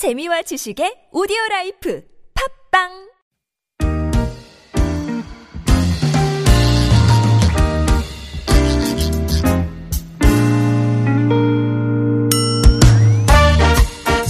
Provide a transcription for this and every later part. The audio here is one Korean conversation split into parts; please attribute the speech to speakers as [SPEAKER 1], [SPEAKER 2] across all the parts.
[SPEAKER 1] 재미와 지식의 오디오 라이프. 팟빵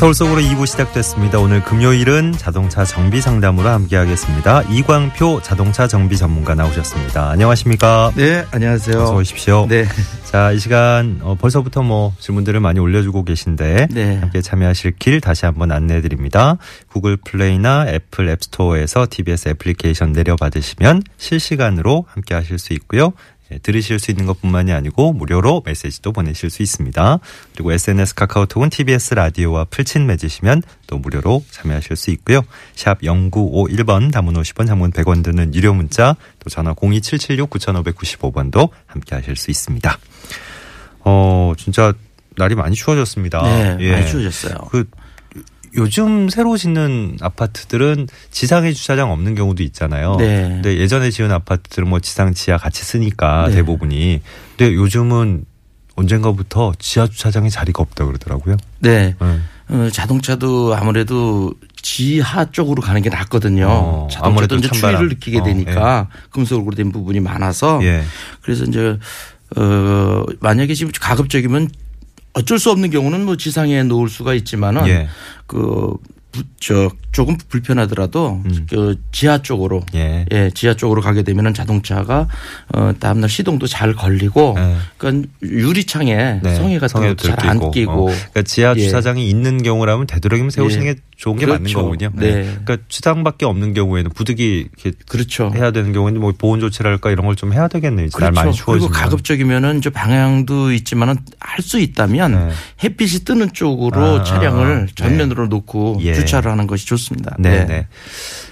[SPEAKER 2] 서울 속으로 2부 시작됐습니다. 오늘 금요일은 자동차 정비 상담으로 함께하겠습니다. 이광표 자동차 정비 전문가 나오셨습니다. 안녕하십니까?
[SPEAKER 3] 네, 안녕하세요.
[SPEAKER 2] 어서 오십시오.
[SPEAKER 3] 네.
[SPEAKER 2] 자, 이 시간 어, 벌써부터 뭐 질문들을 많이 올려주고 계신데
[SPEAKER 3] 네.
[SPEAKER 2] 함께 참여하실 길 다시 한번 안내해 드립니다. 구글 플레이나 애플 앱스토어에서 TBS 애플리케이션 내려받으시면 실시간으로 함께 하실 수 있고요. 예, 들으실 수 있는 것뿐만이 아니고 무료로 메시지도 보내실 수 있습니다. 그리고 SNS 카카오톡은 TBS 라디오와 플친 맺으시면 또 무료로 참여하실 수 있고요. 샵 0951번 단문 50원 장문 100원 드는 유료 문자 또 전화 02776-9595번도 함께 하실 수 있습니다. 어, 진짜 날이 많이 추워졌습니다.
[SPEAKER 3] 네,
[SPEAKER 2] 예.
[SPEAKER 3] 많이 추워졌어요.
[SPEAKER 2] 그 요즘 새로 짓는 아파트들은 지상에 주차장 없는 경우도 있잖아요.
[SPEAKER 3] 네.
[SPEAKER 2] 근데 예전에 지은 아파트들은 뭐 지상 지하 같이 쓰니까
[SPEAKER 3] 네.
[SPEAKER 2] 대부분이. 근데 요즘은 언젠가부터 지하 주차장에 자리가 없다 그러더라고요.
[SPEAKER 3] 네.
[SPEAKER 2] 네.
[SPEAKER 3] 어, 자동차도 아무래도 지하 쪽으로 가는 게 낫거든요.
[SPEAKER 2] 어,
[SPEAKER 3] 자동차도 이제
[SPEAKER 2] 찬바람.
[SPEAKER 3] 추위를 느끼게
[SPEAKER 2] 어,
[SPEAKER 3] 되니까 금속으로 된 부분이 많아서
[SPEAKER 2] 예.
[SPEAKER 3] 그래서 이제 어 만약에 지금 가급적이면 어쩔 수 없는 경우는 뭐 지상에 놓을 수가 있지만은
[SPEAKER 2] 예.
[SPEAKER 3] 그, 부- 저, 조금 불편하더라도
[SPEAKER 2] 음.
[SPEAKER 3] 그 지하 쪽으로
[SPEAKER 2] 예.
[SPEAKER 3] 예, 지하 쪽으로 가게 되면은 자동차가 어 다음날 시동도 잘 걸리고
[SPEAKER 2] 예.
[SPEAKER 3] 그러니까 유리창에
[SPEAKER 2] 네.
[SPEAKER 3] 성에 같은 것도 잘 안.
[SPEAKER 2] 끼고 어. 그러니까 지하
[SPEAKER 3] 예.
[SPEAKER 2] 주차장이 있는 경우라면 되도록이면 세우시는
[SPEAKER 3] 예.
[SPEAKER 2] 게 좋은 게 맞는
[SPEAKER 3] 그렇죠.
[SPEAKER 2] 거군요.
[SPEAKER 3] 네.
[SPEAKER 2] 그러니까 주차장밖에 없는 경우에는 부득이 이렇게
[SPEAKER 3] 그렇죠.
[SPEAKER 2] 해야 되는 경우에는 뭐 보온 조치랄까 이런 걸 좀 해야 되겠네요.
[SPEAKER 3] 그렇죠.
[SPEAKER 2] 많이
[SPEAKER 3] 그리고
[SPEAKER 2] 추워지면.
[SPEAKER 3] 가급적이면은 이제 방향도 있지만은 할 수 있다면
[SPEAKER 2] 네.
[SPEAKER 3] 햇빛이 뜨는 쪽으로
[SPEAKER 2] 아,
[SPEAKER 3] 차량을
[SPEAKER 2] 네.
[SPEAKER 3] 전면으로 놓고
[SPEAKER 2] 예.
[SPEAKER 3] 주차를 하는 것이 좋습니다.
[SPEAKER 2] 네, 네.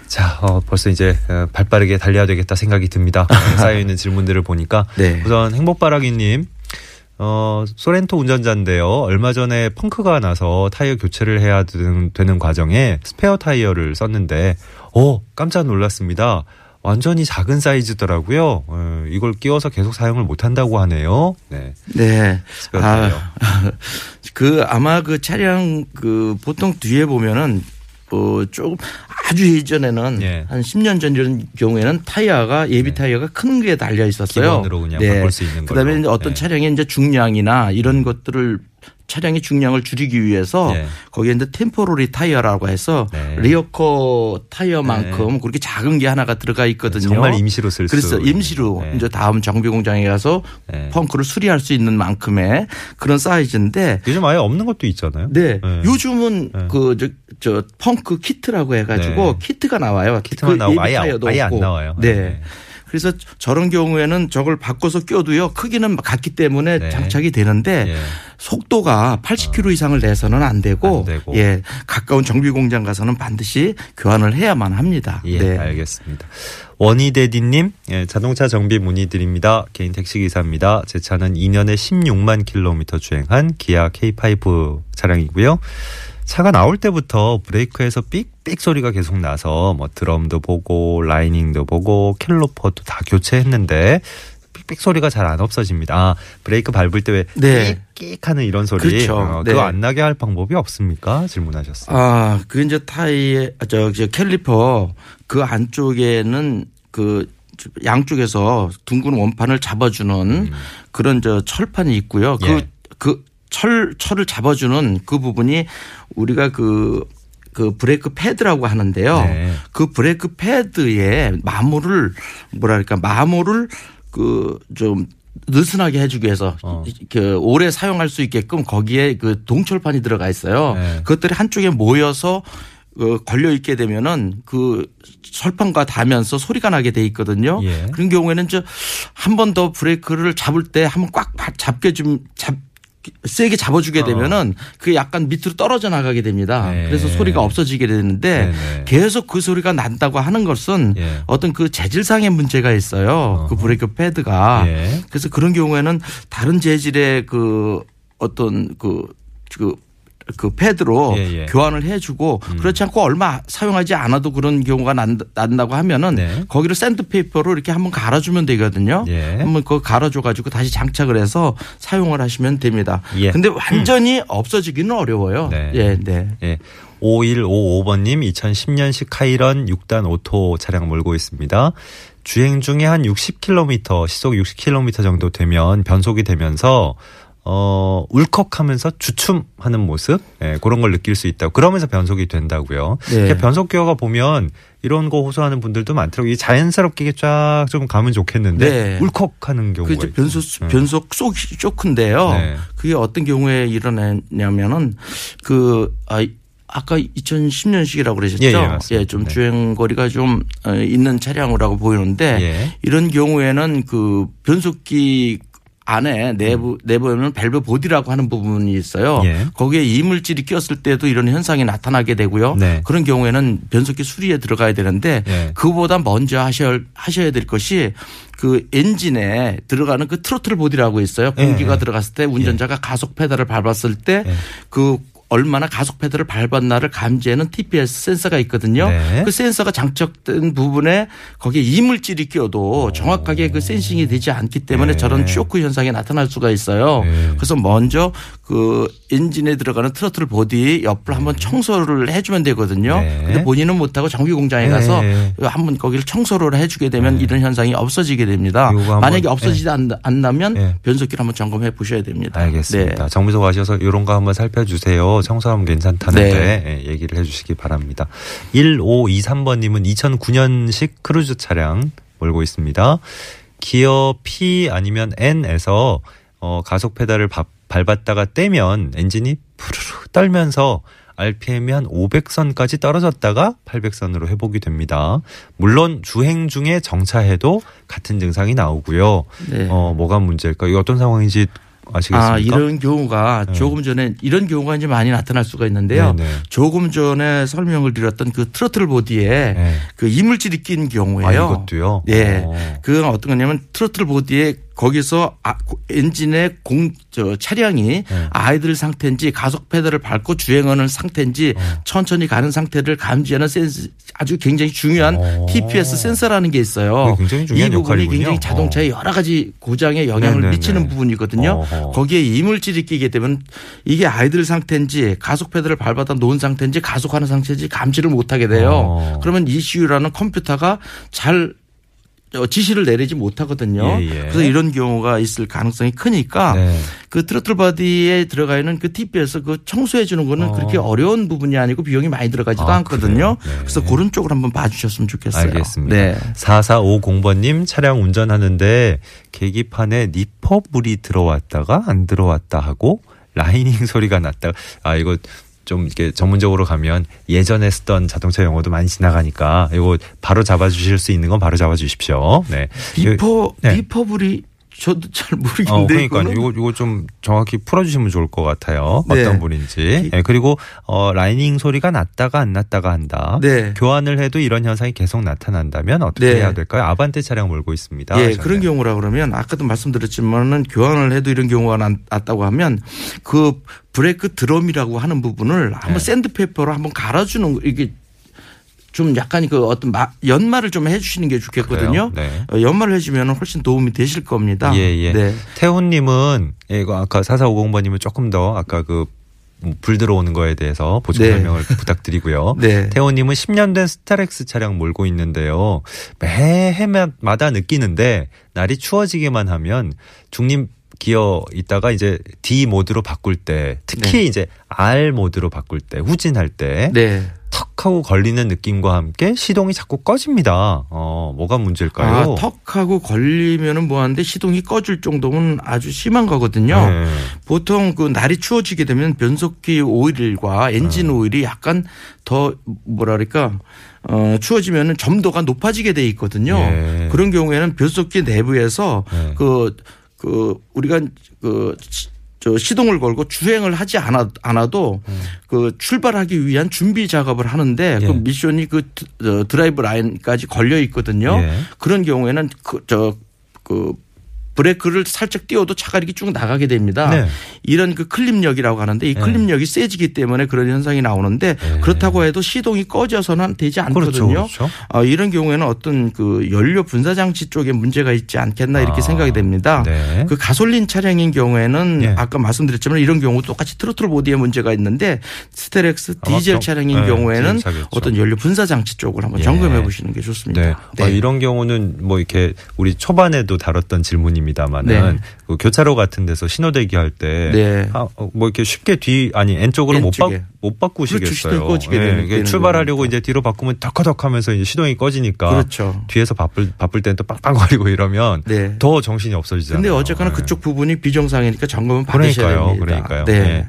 [SPEAKER 2] 자, 어, 벌써 이제 어, 발 빠르게 달려야 되겠다 생각이 듭니다. 쌓여 있는 질문들을 보니까
[SPEAKER 3] 네.
[SPEAKER 2] 우선 행복바라기님. 어, 소렌토 운전자인데요. 얼마 전에 펑크가 나서 타이어 교체를 해야 되는, 되는 과정에 스페어 타이어를 썼는데, 어, 깜짝 놀랐습니다. 완전히 작은 사이즈더라고요. 어, 이걸 끼워서 계속 사용을 못 한다고 하네요. 네.
[SPEAKER 3] 네.
[SPEAKER 2] 스페어 타이어.
[SPEAKER 3] 그 아마 그 차량 그 보통 뒤에 보면은 어 조금 아주 예전에는
[SPEAKER 2] 예.
[SPEAKER 3] 한 10년 전 이런 경우에는 타이어가 예비 타이어가 큰게 달려 있었어요. 네.
[SPEAKER 2] 기본으로 그냥 바꿀 수 있는
[SPEAKER 3] 그다음에
[SPEAKER 2] 걸로.
[SPEAKER 3] 이제 어떤
[SPEAKER 2] 네.
[SPEAKER 3] 차량의 이제 중량이나 이런 것들을 차량의 중량을 줄이기 위해서
[SPEAKER 2] 예.
[SPEAKER 3] 거기에 이제 temporary 타이어라고 해서
[SPEAKER 2] 네.
[SPEAKER 3] 리어커 타이어만큼 그렇게 작은 게 하나가 들어가 있거든요.
[SPEAKER 2] 정말 임시로 쓸 수.
[SPEAKER 3] 그래서 임시로
[SPEAKER 2] 네.
[SPEAKER 3] 이제 다음 정비 공장에 가서
[SPEAKER 2] 네.
[SPEAKER 3] 펑크를 수리할 수 있는 만큼의 그런 사이즈인데
[SPEAKER 2] 요즘 아예 없는 것도 있잖아요.
[SPEAKER 3] 네.
[SPEAKER 2] 네.
[SPEAKER 3] 요즘은
[SPEAKER 2] 네.
[SPEAKER 3] 그저 저 펑크 키트라고 해가지고
[SPEAKER 2] 네.
[SPEAKER 3] 키트가 나와요.
[SPEAKER 2] 키트만
[SPEAKER 3] 그
[SPEAKER 2] 나오고 아예, 아예 안. 나와요.
[SPEAKER 3] 네.
[SPEAKER 2] 네.
[SPEAKER 3] 그래서 저런 경우에는 저걸 바꿔서 껴도요 크기는 같기 때문에
[SPEAKER 2] 네.
[SPEAKER 3] 장착이 되는데
[SPEAKER 2] 예.
[SPEAKER 3] 속도가 80km 이상을 내서는 안 되고,
[SPEAKER 2] 안 되고.
[SPEAKER 3] 예 가까운 정비 공장 가서는 반드시 교환을 해야만 합니다.
[SPEAKER 2] 예,
[SPEAKER 3] 네.
[SPEAKER 2] 알겠습니다. 원희대디님, 예, 자동차 정비 문의드립니다. 개인 택시 기사입니다. 제 차는 2년에 16만 킬로미터 주행한 기아 K5 차량이고요. 차가 나올 때부터 브레이크에서 삑삑 소리가 계속 나서 뭐 드럼도 보고 라이닝도 보고 캘로퍼도 다 교체했는데 삑삑 소리가 잘 안 없어집니다. 아, 브레이크 밟을 때왜
[SPEAKER 3] 네.
[SPEAKER 2] 끽끽 하는 이런 소리
[SPEAKER 3] 그렇죠.
[SPEAKER 2] 어,
[SPEAKER 3] 네.
[SPEAKER 2] 그거 안 나게 할 방법이 없습니까? 질문하셨어요.
[SPEAKER 3] 아, 그 이제 타이에 아, 저, 저 캘리퍼 그 안쪽에는 그 양쪽에서 둥근 원판을 잡아주는 그런 저 철판이 있고요.
[SPEAKER 2] 음. 예.
[SPEAKER 3] 그, 그 철, 철을 잡아주는 그 부분이 우리가 그, 그 브레이크 패드라고 하는데요.
[SPEAKER 2] 네.
[SPEAKER 3] 그 브레이크 패드에 마모를 뭐랄까 마모를 그 좀 느슨하게 해주기 위해서
[SPEAKER 2] 어.
[SPEAKER 3] 그 오래 사용할 수 있게끔 거기에 그 동철판이 들어가 있어요.
[SPEAKER 2] 네.
[SPEAKER 3] 그것들이 한쪽에 모여서 어, 걸려 있게 되면은 그 철판과 닿으면서 소리가 나게 돼 있거든요.
[SPEAKER 2] 예.
[SPEAKER 3] 그런 경우에는 저 한 번 더 브레이크를 잡을 때 한 번 꽉 잡게 좀 잡. 세게 잡아주게 되면은 그게 약간 밑으로 떨어져 나가게 됩니다.
[SPEAKER 2] 어. 네.
[SPEAKER 3] 그래서 소리가 없어지게 되는데
[SPEAKER 2] 네네.
[SPEAKER 3] 계속 그 소리가 난다고 하는 것은
[SPEAKER 2] 예.
[SPEAKER 3] 어떤 그 재질상의 문제가 있어요. 그 브레이크 패드가.
[SPEAKER 2] 예.
[SPEAKER 3] 그래서 그런 경우에는 다른 재질의 그 어떤 그, 그, 그 패드로
[SPEAKER 2] 예, 예.
[SPEAKER 3] 교환을 해주고 그렇지 않고 얼마 사용하지 않아도 그런 경우가 난, 난다고 하면은
[SPEAKER 2] 네.
[SPEAKER 3] 거기를 샌드페이퍼로 이렇게 한번 갈아주면 되거든요.
[SPEAKER 2] 예.
[SPEAKER 3] 한번 그거 갈아줘가지고 다시 장착을 해서 사용을 하시면 됩니다.
[SPEAKER 2] 예.
[SPEAKER 3] 근데 완전히 없어지기는 어려워요.
[SPEAKER 2] 네.
[SPEAKER 3] 예, 네.
[SPEAKER 2] 예. 5155번님 2010년식 카이런 6단 오토 차량 몰고 있습니다. 주행 중에 한 60km, 시속 60km 정도 되면 변속이 되면서 어, 울컥하면서 주춤하는 모습, 예, 그런 걸 느낄 수 있다고. 그러면서 변속이 된다고요.
[SPEAKER 3] 네.
[SPEAKER 2] 변속 기어가 보면 이런 거 호소하는 분들도 많더라고요. 이 자연스럽게 쫙 좀 가면 좋겠는데
[SPEAKER 3] 네.
[SPEAKER 2] 울컥하는 경우가
[SPEAKER 3] 그 변속
[SPEAKER 2] 있어요.
[SPEAKER 3] 변속 속 쇼크인데요.
[SPEAKER 2] 네.
[SPEAKER 3] 그게 어떤 경우에 일어나냐면은 그 아, 아까 2010년식이라고 그러셨죠?
[SPEAKER 2] 예, 예, 맞습니다.
[SPEAKER 3] 좀
[SPEAKER 2] 네.
[SPEAKER 3] 주행 거리가 좀 어, 있는 차량이라고 보이는데
[SPEAKER 2] 예.
[SPEAKER 3] 이런 경우에는 그 변속기 안에 내부 내부에는 밸브 보디라고 하는 부분이 있어요.
[SPEAKER 2] 음. 예.
[SPEAKER 3] 거기에 이물질이 끼었을 때도 이런 현상이 나타나게 되고요.
[SPEAKER 2] 네.
[SPEAKER 3] 그런 경우에는 변속기 수리에 들어가야 되는데
[SPEAKER 2] 예.
[SPEAKER 3] 그보다 먼저 하셔야 하셔야 될 것이 그 엔진에 들어가는 그 트로틀 보디라고 있어요. 공기가
[SPEAKER 2] 예.
[SPEAKER 3] 들어갔을 때 운전자가 가속 페달을 밟았을 때
[SPEAKER 2] 예.
[SPEAKER 3] 그 얼마나 가속 페달을 밟았나를 감지하는 TPS 센서가 있거든요.
[SPEAKER 2] 네.
[SPEAKER 3] 그 센서가 장착된 부분에 거기에 이물질이 끼어도 정확하게 그 센싱이 되지 않기 때문에
[SPEAKER 2] 네.
[SPEAKER 3] 저런 쇼크 현상이 나타날 수가 있어요.
[SPEAKER 2] 네.
[SPEAKER 3] 그래서 먼저 그 엔진에 들어가는 트로틀 보디 옆을 한번 청소를 해주면 되거든요.
[SPEAKER 2] 네.
[SPEAKER 3] 근데 본인은 못하고 정비 공장에
[SPEAKER 2] 네.
[SPEAKER 3] 가서 한번 거기를 청소를 해주게 되면 이런 현상이 없어지게 됩니다. 만약에 없어지지 않- 않다면
[SPEAKER 2] 네.
[SPEAKER 3] 변속기를 한번 점검해 보셔야 됩니다.
[SPEAKER 2] 알겠습니다.
[SPEAKER 3] 네.
[SPEAKER 2] 정비소 가셔서 이런 거 한번 살펴주세요. 청소하면 괜찮다는데
[SPEAKER 3] 네.
[SPEAKER 2] 예, 얘기를 해주시기 바랍니다. 1523번님은 2009년식 크루즈 차량 몰고 있습니다. 기어 P 아니면 N에서 어, 가속 페달을 바- 밟았다가 떼면 엔진이 푸르르 떨면서 RPM이 한 500선까지 떨어졌다가 800선으로 회복이 됩니다. 물론 주행 중에 정차해도 같은 증상이 나오고요.
[SPEAKER 3] 네.
[SPEAKER 2] 어, 뭐가 문제일까? 이거 어떤 상황인지 아시겠습니까?
[SPEAKER 3] 아, 이런 경우가
[SPEAKER 2] 네.
[SPEAKER 3] 조금 전에 이런 경우가 이제 많이 나타날 수가 있는데요.
[SPEAKER 2] 네네.
[SPEAKER 3] 조금 전에 설명을 드렸던 그 트로틀 보디에
[SPEAKER 2] 네.
[SPEAKER 3] 그 이물질이 낀 경우에요.
[SPEAKER 2] 아, 이것도요?
[SPEAKER 3] 네.
[SPEAKER 2] 어.
[SPEAKER 3] 그건 어떤 거냐면 트로틀 보디에 거기서 아, 고- 엔진의 공, 저, 차량이
[SPEAKER 2] 네.
[SPEAKER 3] 아이들 상태인지 가속 페달을 밟고 주행하는 상태인지
[SPEAKER 2] 어.
[SPEAKER 3] 천천히 가는 상태를 감지하는 센스 아주 굉장히 중요한
[SPEAKER 2] 어.
[SPEAKER 3] TPS 센서라는 게 있어요.
[SPEAKER 2] 굉장히 중요한
[SPEAKER 3] 이 부분이
[SPEAKER 2] 역할이군요.
[SPEAKER 3] 굉장히 자동차의 여러 가지 고장에 영향을
[SPEAKER 2] 네네네.
[SPEAKER 3] 미치는 부분이거든요.
[SPEAKER 2] 어허.
[SPEAKER 3] 거기에 이물질이 끼게 되면 이게 아이들 상태인지 가속 페달을 밟아다 놓은 상태인지 가속하는 상태인지 감지를 못하게 돼요.
[SPEAKER 2] 어.
[SPEAKER 3] 그러면 ECU라는 컴퓨터가 잘 어, 지시를 내리지 못하거든요.
[SPEAKER 2] 예, 예.
[SPEAKER 3] 그래서 이런 경우가 있을 가능성이 크니까
[SPEAKER 2] 네.
[SPEAKER 3] 그 트로틀 바디에 들어가 있는 그 TPS 그 청소해 주는 거는
[SPEAKER 2] 어.
[SPEAKER 3] 그렇게 어려운 부분이 아니고 비용이 많이 들어가지도
[SPEAKER 2] 아,
[SPEAKER 3] 않거든요.
[SPEAKER 2] 네.
[SPEAKER 3] 그래서 그런 쪽으로 한번 봐주셨으면 좋겠어요.
[SPEAKER 2] 알겠습니다.
[SPEAKER 3] 네.
[SPEAKER 2] 4450번님 차량 운전하는데 계기판에 비퍼 불이 들어왔다가 안 들어왔다 하고 라이닝 소리가 났다. 아 이거 좀 이렇게 전문적으로 가면 예전에 쓰던 자동차 용어도 많이 지나가니까 이거 바로 잡아 주실 수 있는 건 바로 잡아 주십시오. 네.
[SPEAKER 3] 비퍼
[SPEAKER 2] 네.
[SPEAKER 3] 비퍼 불이 저도 잘 모르겠는데
[SPEAKER 2] 어, 그러니까요.
[SPEAKER 3] 이거는
[SPEAKER 2] 이거, 이거 좀 정확히 풀어주시면 좋을 것 같아요.
[SPEAKER 3] 네.
[SPEAKER 2] 어떤 분인지. 네, 그리고, 어, 라이닝 소리가 났다가 안 났다가 한다.
[SPEAKER 3] 네.
[SPEAKER 2] 교환을 해도 이런 현상이 계속 나타난다면 어떻게
[SPEAKER 3] 네.
[SPEAKER 2] 해야 될까요? 아반떼 차량 몰고 있습니다.
[SPEAKER 3] 예. 그런 경우라 그러면 아까도 말씀드렸지만은 교환을 해도 이런 경우가 나- 났다고 하면 그 브레이크 드럼이라고 하는 부분을 한번
[SPEAKER 2] 네.
[SPEAKER 3] 샌드페이퍼로 한번 갈아주는 거, 이게 좀 약간 그 어떤 마- 연마를 좀 해주시는 게 좋겠거든요.
[SPEAKER 2] 네.
[SPEAKER 3] 어, 연마를 해주면 훨씬 도움이 되실 겁니다.
[SPEAKER 2] 예, 예.
[SPEAKER 3] 네.
[SPEAKER 2] 태훈님은, 예, 이거 아까 4450번님은 조금 더 아까 그, 불 들어오는 거에 대해서 보충
[SPEAKER 3] 네.
[SPEAKER 2] 설명을 부탁드리고요.
[SPEAKER 3] 네.
[SPEAKER 2] 태호님은 10년 된 스타렉스 차량 몰고 있는데요. 매 해마다 느끼는데 날이 추워지기만 하면 중립 기어 있다가 이제 D 모드로 바꿀 때 특히
[SPEAKER 3] 네.
[SPEAKER 2] 이제 R 모드로 바꿀 때 후진할 때
[SPEAKER 3] 네.
[SPEAKER 2] 턱 하고 걸리는 느낌과 함께 시동이 자꾸 꺼집니다. 어, 뭐가 문제일까요?
[SPEAKER 3] 아, 턱 하고 걸리면은 뭐하는데 시동이 꺼질 정도면 아주 심한 거거든요.
[SPEAKER 2] 네.
[SPEAKER 3] 보통 그 날이 추워지게 되면 변속기 오일과 엔진
[SPEAKER 2] 네.
[SPEAKER 3] 오일이 약간 더 뭐라 그럴까 어 추워지면은 점도가 높아지게 돼 있거든요.
[SPEAKER 2] 예.
[SPEAKER 3] 그런 경우에는 변속기 내부에서
[SPEAKER 2] 네.
[SPEAKER 3] 그, 그 우리가 그 시- 저 시동을 걸고 주행을 하지 않아, 않아도 그 출발하기 위한 준비 작업을 하는데
[SPEAKER 2] 예.
[SPEAKER 3] 그 미션이 그 드- 어, 드라이브 라인까지 걸려 있거든요.
[SPEAKER 2] 예.
[SPEAKER 3] 그런 경우에는 그, 저, 그 브레이크를 살짝 띄워도 차가 이렇게 쭉 나가게 됩니다.
[SPEAKER 2] 네.
[SPEAKER 3] 이런 그 creep력이라고 하는데 이
[SPEAKER 2] 네.
[SPEAKER 3] creep력이 세지기 때문에 그런 현상이 나오는데
[SPEAKER 2] 네.
[SPEAKER 3] 그렇다고 해도 시동이 꺼져서는 되지
[SPEAKER 2] 그렇죠,
[SPEAKER 3] 않거든요.
[SPEAKER 2] 그렇죠.
[SPEAKER 3] 어, 이런 경우에는 어떤 그 연료 분사 장치 쪽에 문제가 있지 않겠나 이렇게
[SPEAKER 2] 아,
[SPEAKER 3] 생각이 됩니다.
[SPEAKER 2] 네.
[SPEAKER 3] 그 가솔린 차량인 경우에는
[SPEAKER 2] 예.
[SPEAKER 3] 아까 말씀드렸지만 이런 경우 똑같이 throttle body에 문제가 있는데 스타렉스
[SPEAKER 2] 아마
[SPEAKER 3] 디젤
[SPEAKER 2] 경-
[SPEAKER 3] 차량인
[SPEAKER 2] 네,
[SPEAKER 3] 경우에는. 어떤 연료 분사 장치 쪽을 한번
[SPEAKER 2] 예.
[SPEAKER 3] 점검해 보시는 게 좋습니다.
[SPEAKER 2] 네.
[SPEAKER 3] 네.
[SPEAKER 2] 아, 이런 경우는 뭐 이렇게 우리 초반에도 다뤘던 질문입니다 만은
[SPEAKER 3] 네.
[SPEAKER 2] 그 교차로 같은 데서 신호 대기 할 때
[SPEAKER 3] 네.
[SPEAKER 2] 아, 어, 뭐 이렇게 쉽게 D 아니 N 쪽으로 못, 바. 못 바꾸시겠어요.
[SPEAKER 3] 그렇죠. 되는
[SPEAKER 2] 출발하려고
[SPEAKER 3] 거니까.
[SPEAKER 2] 이제 D로 바꾸면 덜커덕하면서 이제 시동이 꺼지니까
[SPEAKER 3] 그렇죠.
[SPEAKER 2] 뒤에서 바쁠 바쁠 때는 또 빵빵거리고 이러면
[SPEAKER 3] 네.
[SPEAKER 2] 더 정신이 없어지잖아요.
[SPEAKER 3] 근데 어쨌거나
[SPEAKER 2] 네.
[SPEAKER 3] 그쪽 부분이 비정상이니까 점검은 받으셔야
[SPEAKER 2] 그러니까요.
[SPEAKER 3] 됩니다.
[SPEAKER 2] 그러니까요.
[SPEAKER 3] 네.
[SPEAKER 2] 네.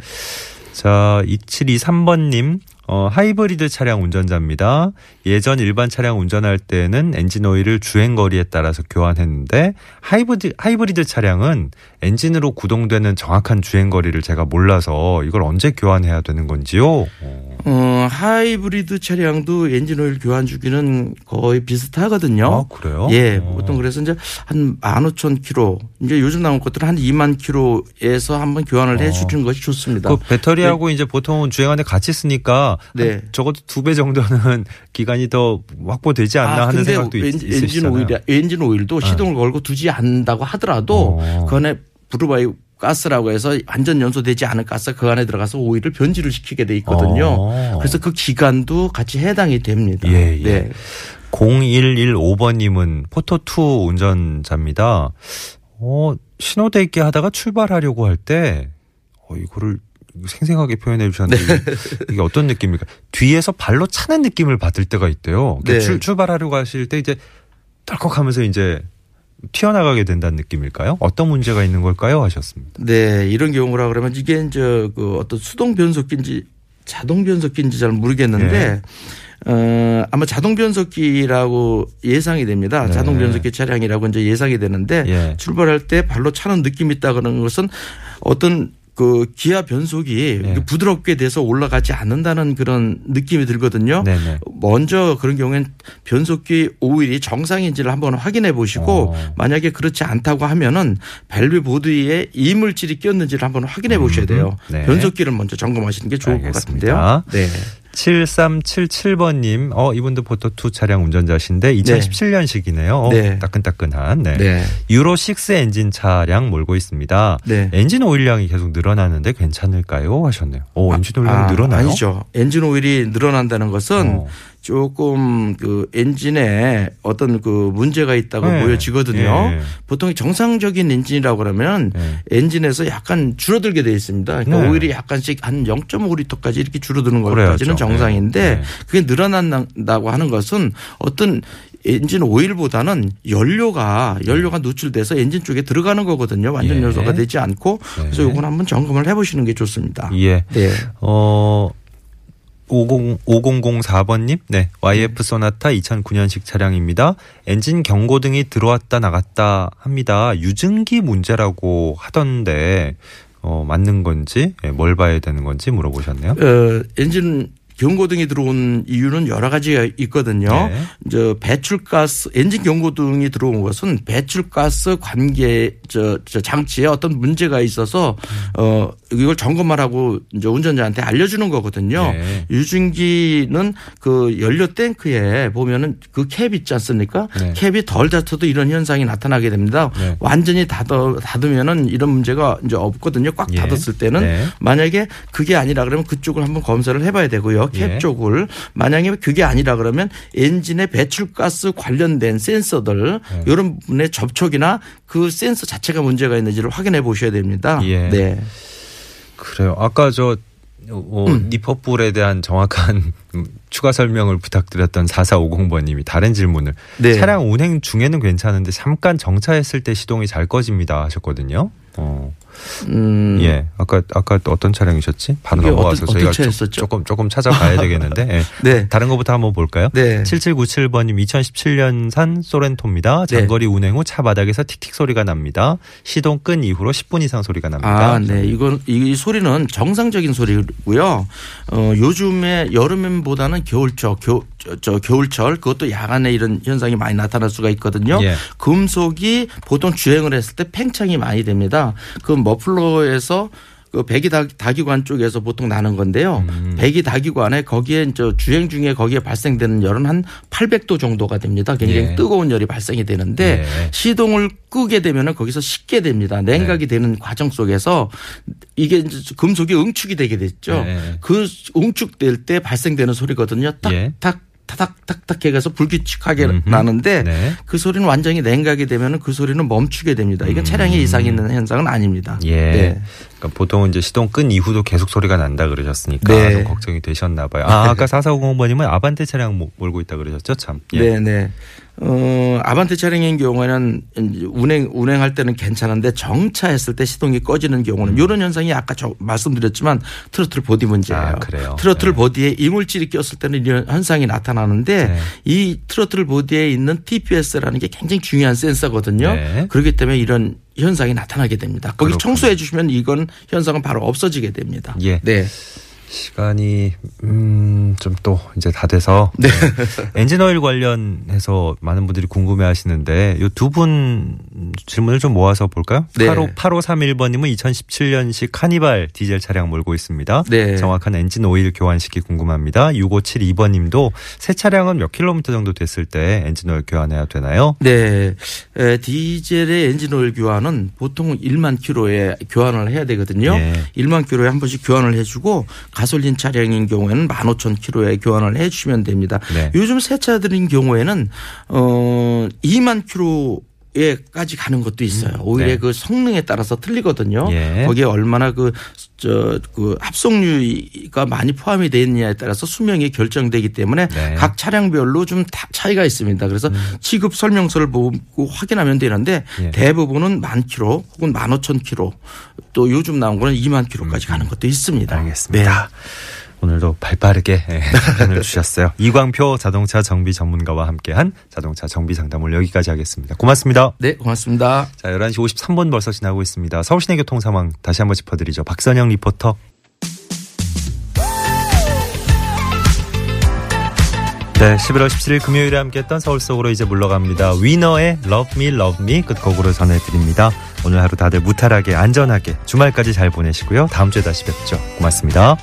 [SPEAKER 2] 자, 2723번님, 어, 하이브리드 차량 운전자입니다. 예전 일반 차량 운전할 때는 엔진 오일을 주행 거리에 따라서 교환했는데 하이브리드, 하이브리드 차량은 엔진으로 구동되는 정확한 주행 거리를 제가 몰라서 이걸 언제 교환해야 되는 건지요? 어.
[SPEAKER 3] 어, 하이브리드 차량도 엔진 오일 교환 주기는 거의 비슷하거든요.
[SPEAKER 2] 아, 그래요?
[SPEAKER 3] 예,
[SPEAKER 2] 어.
[SPEAKER 3] 보통 그래서 이제 한 15,000km, 이제 요즘 나온 것들은 한 2만 km에서 한번 교환을 해 주는 것이 좋습니다.
[SPEAKER 2] 그 배터리하고 이제 보통은 주행하는데 같이 쓰니까
[SPEAKER 3] 네.
[SPEAKER 2] 한 적어도 두 배 정도는 기간이 더 확보되지 않나
[SPEAKER 3] 아,
[SPEAKER 2] 하는 생각도 있,
[SPEAKER 3] 엔진,
[SPEAKER 2] 있으시잖아요.
[SPEAKER 3] 오일, 엔진 오일도 시동을 걸고 두지 않는다고 하더라도
[SPEAKER 2] 어.
[SPEAKER 3] 그 안에 브루바이 가스라고 해서 완전 연소되지 않은 가스 그 안에 들어가서 오일을 변질을 시키게 돼 있거든요.
[SPEAKER 2] 어.
[SPEAKER 3] 그래서 그 기간도 같이 해당이 됩니다.
[SPEAKER 2] 예, 예.
[SPEAKER 3] 네.
[SPEAKER 2] 0115번님은 포토2 운전자입니다. 어, 신호대기 하다가 출발하려고 할 때, 어, 이거를 생생하게 표현해 주셨는데,
[SPEAKER 3] 네.
[SPEAKER 2] 이게, 어떤 느낌입니까? 뒤에서 발로 차는 느낌을 받을 때가 있대요.
[SPEAKER 3] 네.
[SPEAKER 2] 출, 출발하려고 하실 때 이제 덜컥 하면서 이제 튀어나가게 된다는 느낌일까요? 어떤 문제가 있는 걸까요? 하셨습니다.
[SPEAKER 3] 네, 이런 경우라 그러면 이게 이제 그 어떤 수동 변속기인지 자동 변속기인지 잘 모르겠는데
[SPEAKER 2] 네.
[SPEAKER 3] 어, 아마 자동 변속기라고 예상이 됩니다.
[SPEAKER 2] 네.
[SPEAKER 3] 자동 변속기 차량이라고 이제 예상이 되는데
[SPEAKER 2] 예.
[SPEAKER 3] 출발할 때 발로 차는 느낌이 있다 그러는 것은 어떤 그 기아 변속이
[SPEAKER 2] 네.
[SPEAKER 3] 부드럽게 돼서 올라가지 않는다는 그런 느낌이 들거든요.
[SPEAKER 2] 네네.
[SPEAKER 3] 먼저 그런 경우엔 변속기 오일이 정상인지를 한번 확인해 보시고
[SPEAKER 2] 어.
[SPEAKER 3] 만약에 그렇지 않다고 하면은 밸브 보디에 이물질이 꼈는지를 한번 확인해 보셔야 돼요.
[SPEAKER 2] 네.
[SPEAKER 3] 변속기를 먼저 점검하시는 게 좋을 것
[SPEAKER 2] 알겠습니다.
[SPEAKER 3] 같은데요. 네.
[SPEAKER 2] 7377번님, 어, 이분도 포터2 차량 운전자신데 2017년식이네요.
[SPEAKER 3] 네.
[SPEAKER 2] 따끈따끈한. 네.
[SPEAKER 3] 네.
[SPEAKER 2] 유로 6 엔진 차량 몰고 있습니다.
[SPEAKER 3] 네.
[SPEAKER 2] 엔진 오일량이 계속 늘어나는데 괜찮을까요? 하셨네요. 오, 엔진 오일량이 늘어나요?
[SPEAKER 3] 아, 아니죠. 엔진 오일이 늘어난다는 것은
[SPEAKER 2] 어.
[SPEAKER 3] 조금 그 엔진에 어떤 그 문제가 있다고
[SPEAKER 2] 네.
[SPEAKER 3] 보여지거든요.
[SPEAKER 2] 예.
[SPEAKER 3] 보통 정상적인 엔진이라고 그러면
[SPEAKER 2] 네.
[SPEAKER 3] 엔진에서 약간 줄어들게 돼 있습니다. 그러니까
[SPEAKER 2] 네.
[SPEAKER 3] 오일이 약간씩 한 0.5리터까지 이렇게 줄어드는. 것까지는 정상인데
[SPEAKER 2] 네.
[SPEAKER 3] 그게 늘어난다고 하는 것은 어떤 엔진 오일보다는 연료가 연료가 노출돼서 엔진 쪽에 들어가는 거거든요. 완전
[SPEAKER 2] 예.
[SPEAKER 3] 연소가 되지 않고 그래서
[SPEAKER 2] 네.
[SPEAKER 3] 이건 한번 점검을 해보시는 게 좋습니다.
[SPEAKER 2] 예.
[SPEAKER 3] 네.
[SPEAKER 2] 어, 50, 5004번님, 네. YF 소나타 2009년식 차량입니다. 엔진 경고등이 들어왔다 나갔다 합니다. 유증기 문제라고 하던데, 어, 맞는 건지, 예, 뭘 봐야 되는 건지 물어보셨네요.
[SPEAKER 3] 어, 엔진 경고등이 들어온 이유는 여러 가지가 있거든요.
[SPEAKER 2] 네.
[SPEAKER 3] 저 배출가스 엔진 경고등이 들어온 것은 배출가스 관계 저, 저 장치에 어떤 문제가 있어서 어 이걸 점검을 하고 이제 운전자한테 알려주는 거거든요.
[SPEAKER 2] 네.
[SPEAKER 3] 유증기는 그 연료 탱크에 보면은 그 캡 있지 않습니까?
[SPEAKER 2] 네.
[SPEAKER 3] 캡이 덜 닫혀도 이런 현상이 나타나게 됩니다.
[SPEAKER 2] 네.
[SPEAKER 3] 완전히 닫아 닫으면은 이런 문제가 이제 없거든요. 꽉
[SPEAKER 2] 예.
[SPEAKER 3] 닫았을 때는
[SPEAKER 2] 네.
[SPEAKER 3] 만약에 그게 아니라 그러면 그쪽을 한번 검사를 해봐야 되고요. 캡
[SPEAKER 2] 예.
[SPEAKER 3] 쪽을 만약에 그게 아니라 그러면 엔진의 배출가스 관련된 센서들
[SPEAKER 2] 네.
[SPEAKER 3] 이런 부분의 접촉이나 그 센서 자체가 문제가 있는지를 확인해 보셔야 됩니다.
[SPEAKER 2] 예.
[SPEAKER 3] 네.
[SPEAKER 2] 그래요. 아까 저, 어,
[SPEAKER 3] 음.
[SPEAKER 2] 니퍼불에 대한 정확한 음, 추가 설명을 부탁드렸던 4450번님이 다른 질문을
[SPEAKER 3] 네.
[SPEAKER 2] 차량 운행 중에는 괜찮은데 잠깐 정차했을 때 시동이 잘 꺼집니다 하셨거든요. 어.
[SPEAKER 3] 음,
[SPEAKER 2] 예. 아까 아까 또 어떤 차량이셨지? 바로
[SPEAKER 3] 이게
[SPEAKER 2] 넘어가서
[SPEAKER 3] 어떤-
[SPEAKER 2] 저희가
[SPEAKER 3] 어떤
[SPEAKER 2] 조-? 조금 조금 찾아봐야 되겠는데. 예.
[SPEAKER 3] 네.
[SPEAKER 2] 다른 것부터 한번 볼까요?
[SPEAKER 3] 네.
[SPEAKER 2] 7797번님 2017년산 소렌토입니다.
[SPEAKER 3] 네.
[SPEAKER 2] 장거리 운행 후 차 바닥에서 틱틱 소리가 납니다. 시동 끈 이후로 10분 이상 소리가 납니다.
[SPEAKER 3] 아, 네. 이건 이 소리는 정상적인 소리고요. 어, 요즘에 여름보다는 겨울철, 겨, 저, 저 겨울철 그것도 야간에 이런 현상이 많이 나타날 수가 있거든요.
[SPEAKER 2] 예.
[SPEAKER 3] 금속이 보통 주행을 했을 때 팽창이 많이 됩니다. 그 머플러에서 그 배기 다- 다기관 쪽에서 보통 나는 건데요.
[SPEAKER 2] 음.
[SPEAKER 3] 배기 다기관에 거기에 저 주행 중에 거기에 발생되는 열은 한 800도 정도가 됩니다. 굉장히
[SPEAKER 2] 예.
[SPEAKER 3] 뜨거운 열이 발생이 되는데
[SPEAKER 2] 예.
[SPEAKER 3] 시동을 끄게 되면은 거기서 식게 됩니다. 냉각이
[SPEAKER 2] 네.
[SPEAKER 3] 되는 과정 속에서 이게 금속이 응축이 되게 됐죠.
[SPEAKER 2] 네.
[SPEAKER 3] 그 응축될 때 발생되는 소리거든요.
[SPEAKER 2] 예.
[SPEAKER 3] 딱딱 타닥탁탁 해서 불규칙하게
[SPEAKER 2] 음흠.
[SPEAKER 3] 나는데
[SPEAKER 2] 네.
[SPEAKER 3] 그 소리는 완전히 냉각이 되면은 그 소리는 멈추게 됩니다. 이건
[SPEAKER 2] 음.
[SPEAKER 3] 차량에 이상이 있는 현상은 아닙니다.
[SPEAKER 2] 예.
[SPEAKER 3] 네.
[SPEAKER 2] 그러니까 보통 이제 시동 끈 이후도 계속 소리가 난다 그러셨으니까
[SPEAKER 3] 네.
[SPEAKER 2] 좀 걱정이 되셨나 봐요. 아, 아까 4450번님은 아반떼 차량 모- 몰고 있다 그러셨죠? 참. 예.
[SPEAKER 3] 네 네. 어, 아반떼 차량인 경우에는 운행, 운행할 때는 괜찮은데 정차했을 때 시동이 꺼지는 경우는 이런 현상이 아까 저 말씀드렸지만 트로틀 보디 문제예요.
[SPEAKER 2] 음. 아, 그래요?
[SPEAKER 3] 트로틀
[SPEAKER 2] 네.
[SPEAKER 3] 보디에 이물질이 꼈을 때는 이런 현상이 나타나는데
[SPEAKER 2] 네.
[SPEAKER 3] 이 트로틀 보디에 있는 TPS라는 게 굉장히 중요한 센서거든요.
[SPEAKER 2] 네.
[SPEAKER 3] 그렇기 때문에 이런 현상이 나타나게 됩니다. 거기. 청소해 주시면 이건 현상은 바로 없어지게 됩니다.
[SPEAKER 2] 예.
[SPEAKER 3] 네.
[SPEAKER 2] 시간이 음 좀 또 이제 다 돼서 네. 엔진 오일 관련해서 많은 분들이 궁금해 하시는데 요 두 분 질문을 좀 모아서 볼까요?
[SPEAKER 3] 네.
[SPEAKER 2] 85 8531번 님은 2017년식 카니발 디젤 차량 몰고 있습니다.
[SPEAKER 3] 네.
[SPEAKER 2] 정확한 엔진 오일 교환 시기 궁금합니다. 6572번 님도 새 차량은 몇 킬로미터 정도 됐을 때 엔진 오일 교환해야 되나요?
[SPEAKER 3] 네. 에, 디젤의 엔진 오일 교환은 보통 1만 킬로에 교환을 해야 되거든요.
[SPEAKER 2] 예.
[SPEAKER 3] 1만 킬로에 한 번씩 교환을 해 주고 가솔린 차량인 경우에는 15,000 킬로에 교환을 해 주시면 됩니다.
[SPEAKER 2] 네.
[SPEAKER 3] 요즘 새 차들인 경우에는 어 2만 킬로 에까지 가는 것도 있어요. 오히려
[SPEAKER 2] 네.
[SPEAKER 3] 그 성능에 따라서 틀리거든요.
[SPEAKER 2] 예.
[SPEAKER 3] 거기에 얼마나 그, 저, 그 합성유가 많이 포함이 되어 있느냐에 따라서 수명이 결정되기 때문에
[SPEAKER 2] 네.
[SPEAKER 3] 각 차량별로 좀다 차이가 있습니다. 그래서 취급 설명서를 보고 확인하면 되는데
[SPEAKER 2] 음. 예.
[SPEAKER 3] 대부분은 만 킬로 혹은 만 오천 킬로 또 요즘 나온 거는 2만 킬로까지 가는 것도 있습니다.
[SPEAKER 2] 음. 알겠습니다. 오늘도 발빠르게 예, 답변을 주셨어요. 이광표 자동차 정비 전문가와 함께한 자동차 정비 상담을 여기까지 하겠습니다. 고맙습니다.
[SPEAKER 3] 네, 고맙습니다.
[SPEAKER 2] 자, 11시 53분 벌써 지나고 있습니다. 서울시내 교통 상황 다시 한번 짚어드리죠. 박선영 리포터. 네, 11월 17일 금요일에 함께했던 서울 속으로 이제 물러갑니다. 위너의 Love Me, Love Me 끝곡으로 전해드립니다. 오늘 하루 다들 무탈하게 안전하게 주말까지 잘 보내시고요. 다음 주에 다시 뵙죠. 고맙습니다.